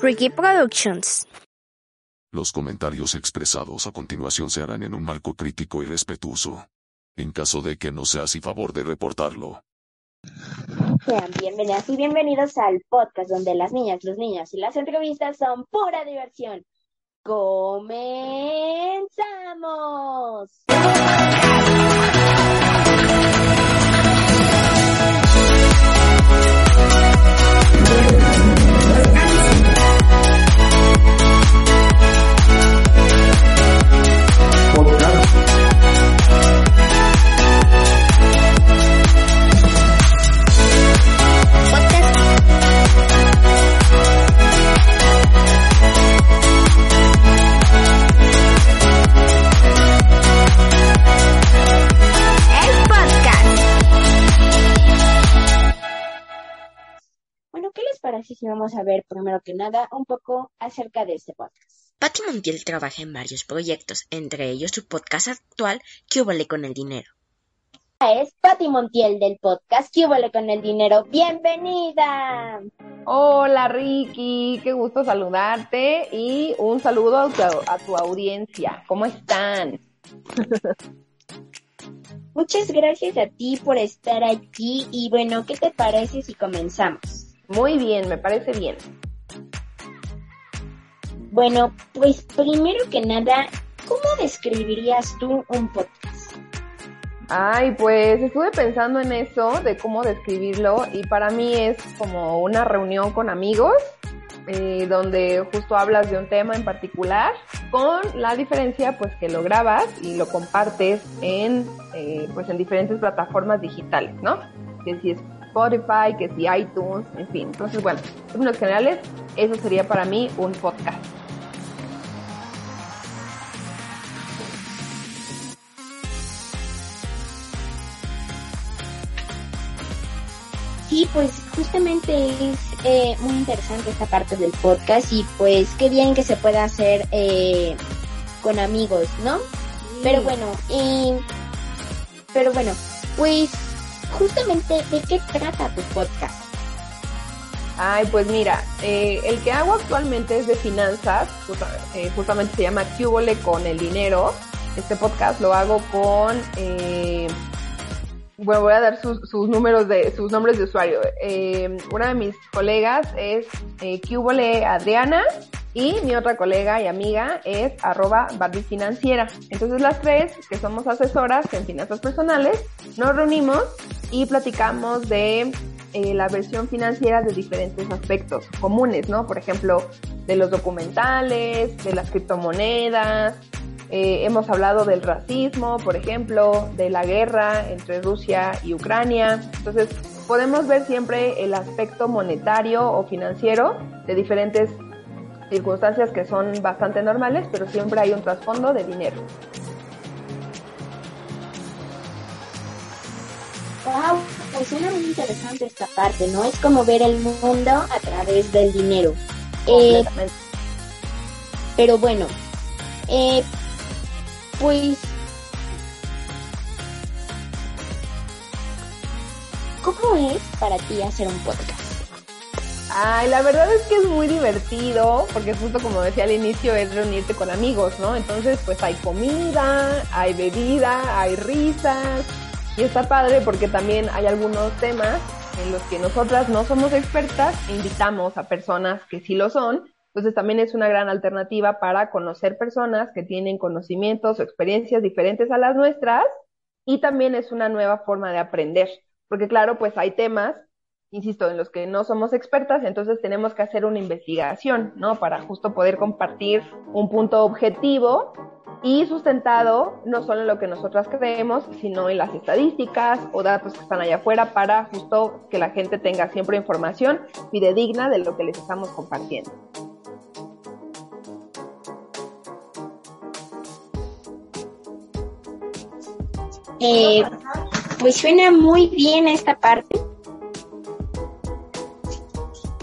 Ricky Productions. Los comentarios expresados a continuación se harán en un marco crítico y respetuoso. En caso de que no sea así favor de reportarlo. Sean bienvenidas y bienvenidos al podcast donde las niñas, los niños y las entrevistas son pura diversión. ¡Comenzamos! Bueno, ¿qué les parece si vamos a ver primero que nada un poco acerca de este podcast? Patti Montiel trabaja en varios proyectos, entre ellos su podcast actual, ¿Qué hubo con el dinero? Es Patti Montiel del podcast ¿Qué huele con el dinero? ¡Bienvenida! Hola Ricky, qué gusto saludarte y un saludo a tu, a tu audiencia. ¿Cómo están? Muchas gracias a ti por estar aquí y bueno, ¿qué te parece si comenzamos? Muy bien, me parece bien. Bueno, pues primero que nada, ¿cómo describirías tú un podcast? Ay, pues estuve pensando en eso, de cómo describirlo y para mí es como una reunión con amigos eh, donde justo hablas de un tema en particular, con la diferencia pues que lo grabas y lo compartes en eh, pues en diferentes plataformas digitales, ¿no? Que si es Spotify, que si iTunes, en fin. Entonces, bueno, en términos generales, eso sería para mí un podcast. Sí, pues justamente es eh, muy interesante esta parte del podcast y pues qué bien que se pueda hacer eh, con amigos, ¿no? Pero bueno, y, pero bueno, pues justamente de qué trata tu podcast. Ay, pues mira, eh, el que hago actualmente es de finanzas, eh, justamente se llama Cubole con el dinero. Este podcast lo hago con, eh, bueno, voy a dar sus, sus números de, sus nombres de usuario. Eh, una de mis colegas es eh, Adriana y mi otra colega y amiga es arroba Barbie Financiera. Entonces las tres, que somos asesoras en finanzas personales, nos reunimos y platicamos de eh, la versión financiera de diferentes aspectos comunes, ¿no? Por ejemplo, de los documentales, de las criptomonedas, eh, hemos hablado del racismo, por ejemplo, de la guerra entre Rusia y Ucrania. Entonces, podemos ver siempre el aspecto monetario o financiero de diferentes circunstancias que son bastante normales, pero siempre hay un trasfondo de dinero. Wow, pues suena muy interesante esta parte, ¿no? Es como ver el mundo a través del dinero. Eh, pero bueno, eh, pues, ¿cómo es para ti hacer un podcast? Ay, la verdad es que es muy divertido, porque justo como decía al inicio, es reunirte con amigos, ¿no? Entonces, pues hay comida, hay bebida, hay risas, y está padre porque también hay algunos temas en los que nosotras no somos expertas invitamos a personas que sí lo son. Entonces también es una gran alternativa para conocer personas que tienen conocimientos o experiencias diferentes a las nuestras y también es una nueva forma de aprender, porque claro, pues hay temas insisto, en los que no somos expertas, entonces tenemos que hacer una investigación, ¿no? Para justo poder compartir un punto objetivo y sustentado no solo en lo que nosotras creemos, sino en las estadísticas o datos que están allá afuera para justo que la gente tenga siempre información fidedigna de lo que les estamos compartiendo. Eh, pues suena muy bien esta parte.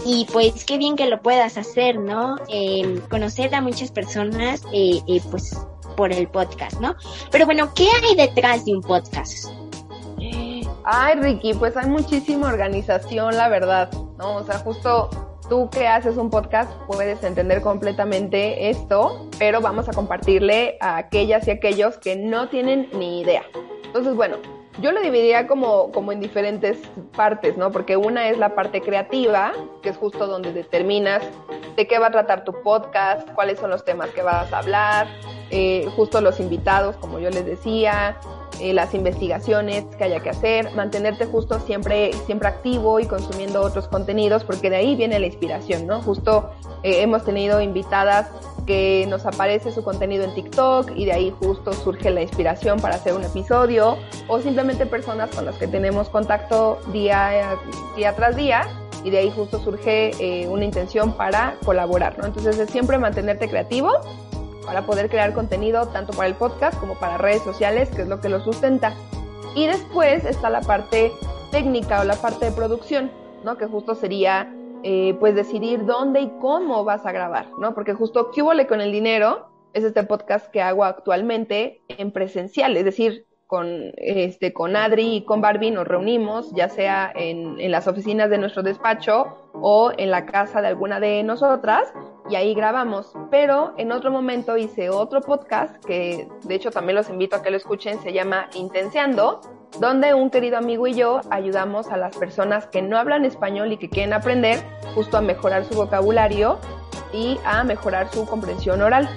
Y pues qué bien que lo puedas hacer, ¿no? Eh, conocer a muchas personas, eh, eh, pues por el podcast, ¿no? Pero bueno, ¿qué hay detrás de un podcast? Ay, Ricky, pues hay muchísima organización, la verdad, ¿no? O sea, justo tú que haces un podcast puedes entender completamente esto, pero vamos a compartirle a aquellas y aquellos que no tienen ni idea. Entonces, bueno, yo lo dividiría como, como en diferentes partes, ¿no? Porque una es la parte creativa, que es justo donde determinas de qué va a tratar tu podcast, cuáles son los temas que vas a hablar, eh, justo los invitados, como yo les decía, eh, las investigaciones que haya que hacer, mantenerte justo siempre, siempre activo y consumiendo otros contenidos, porque de ahí viene la inspiración, ¿no? Justo eh, hemos tenido invitadas que nos aparece su contenido en TikTok y de ahí justo surge la inspiración para hacer un episodio, o simplemente personas con las que tenemos contacto día, día tras día y de ahí justo surge eh, una intención para colaborar, ¿no? Entonces es siempre mantenerte creativo para poder crear contenido tanto para el podcast como para redes sociales, que es lo que lo sustenta. Y después está la parte técnica o la parte de producción, ¿no? Que justo sería eh, pues decidir dónde y cómo vas a grabar, ¿no? Porque justo ¿Qué con el dinero? Es este podcast que hago actualmente en presencial, es decir, con, este, con Adri y con Barbie nos reunimos, ya sea en, en, las oficinas de nuestro despacho o en la casa de alguna de nosotras, y ahí grabamos. Pero en otro momento hice otro podcast que de hecho también los invito a que lo escuchen, se llama Intenseando, donde un querido amigo y yo ayudamos a las personas que no hablan español y que quieren aprender justo a mejorar su vocabulario y a mejorar su comprensión oral.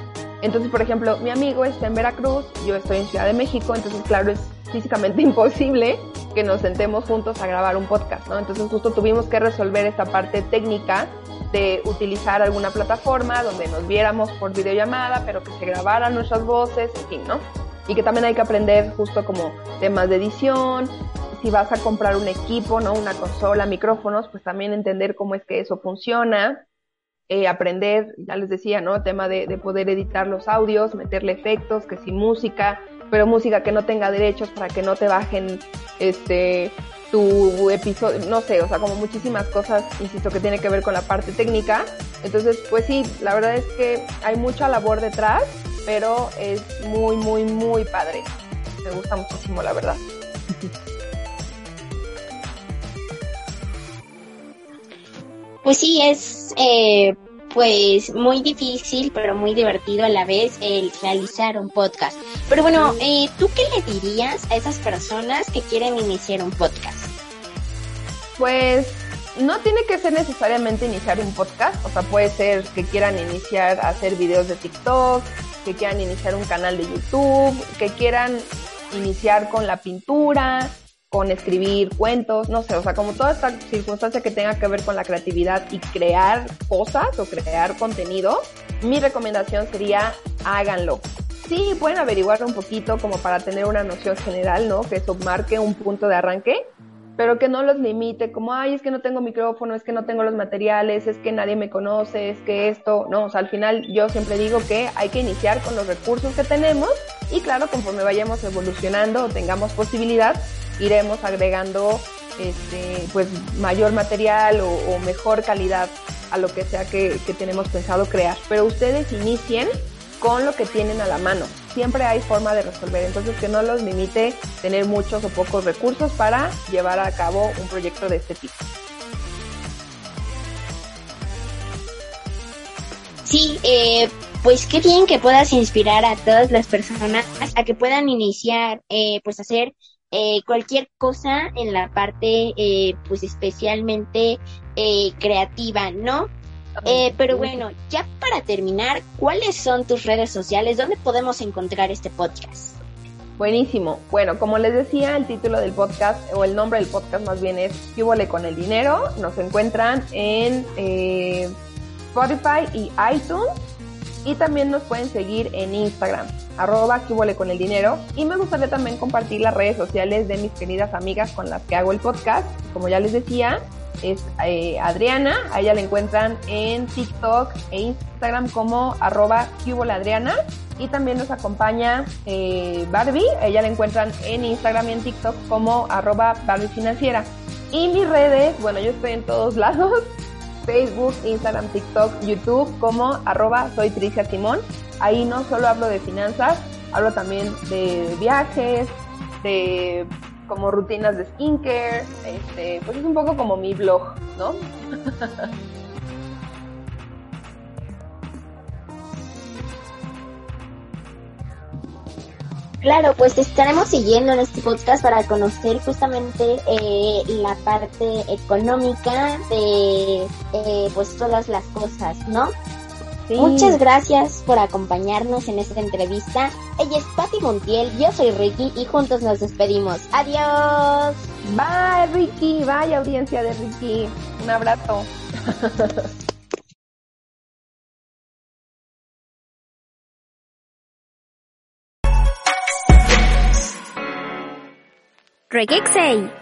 Entonces, por ejemplo, mi amigo está en Veracruz, yo estoy en Ciudad de México, entonces, claro, es físicamente imposible que nos sentemos juntos a grabar un podcast, ¿no? Entonces, justo tuvimos que resolver esta parte técnica de utilizar alguna plataforma donde nos viéramos por videollamada, pero que se grabaran nuestras voces, en fin, ¿no? Y que también hay que aprender justo como temas de edición, si vas a comprar un equipo, ¿no? Una consola, micrófonos, pues también entender cómo es que eso funciona eh, aprender, ya les decía, ¿no? Tema de, de, poder editar los audios, meterle efectos, que si música, pero música que no tenga derechos para que no te bajen este tu episodio, no sé, o sea, como muchísimas cosas, insisto, que tiene que ver con la parte técnica. Entonces, pues sí, la verdad es que hay mucha labor detrás, pero es muy, muy, muy padre. Me gusta muchísimo, la verdad. Pues sí, es eh, pues muy difícil, pero muy divertido a la vez el realizar un podcast. Pero bueno, eh, ¿tú qué le dirías a esas personas que quieren iniciar un podcast? Pues no tiene que ser necesariamente iniciar un podcast, o sea, puede ser que quieran iniciar a hacer videos de TikTok, que quieran iniciar un canal de YouTube, que quieran iniciar con la pintura, con escribir cuentos, no sé, o sea, como toda esta circunstancia que tenga que ver con la creatividad y crear cosas o crear contenido, mi recomendación sería háganlo. Sí, pueden averiguar un poquito como para tener una noción general, ¿no? Que eso marque un punto de arranque, pero que no los limite como, ay, es que no tengo micrófono, es que no tengo los materiales, es que nadie me conoce, es que esto, no, o sea, al final yo siempre digo que hay que iniciar con los recursos que tenemos y claro, conforme vayamos evolucionando o tengamos posibilidad, iremos agregando este, pues mayor material o, mejor calidad a lo que sea que, tenemos pensado crear. Pero ustedes inicien con lo que tienen a la mano. Siempre hay forma de resolver, entonces que no los limite tener muchos o pocos recursos para llevar a cabo un proyecto de este tipo. Sí, eh, pues qué bien que puedas inspirar a todas las personas a que puedan iniciar, eh, pues hacer eh, cualquier cosa en la parte, eh, pues especialmente eh, creativa, ¿no? Eh, pero bueno, ya para terminar, ¿cuáles son tus redes sociales? ¿Dónde podemos encontrar este podcast? Buenísimo. Bueno, como les decía, el título del podcast, o el nombre del podcast más bien es ¿Qué con el dinero? Nos encuentran en eh, Spotify y iTunes. Y también nos pueden seguir en Instagram arroba con el dinero. Y me gustaría también compartir las redes sociales de mis queridas amigas con las que hago el podcast. Como ya les decía, es eh, Adriana, a ella la encuentran en TikTok e Instagram como arroba Adriana. Y también nos acompaña eh, Barbie, a ella la encuentran en Instagram y en TikTok como arroba Barbie Financiera. Y mis redes, bueno, yo estoy en todos lados, Facebook, Instagram, TikTok, YouTube como arroba soy Tricia Simón. Ahí no solo hablo de finanzas, hablo también de viajes, de como rutinas de skincare, este, pues es un poco como mi blog, ¿no? Claro, pues te estaremos siguiendo en este podcast para conocer justamente eh, la parte económica de eh, pues todas las cosas, ¿no? Sí. Muchas gracias por acompañarnos en esta entrevista. Ella es Patti Montiel, yo soy Ricky y juntos nos despedimos. Adiós. Bye Ricky, bye audiencia de Ricky. Un abrazo. Reggae 6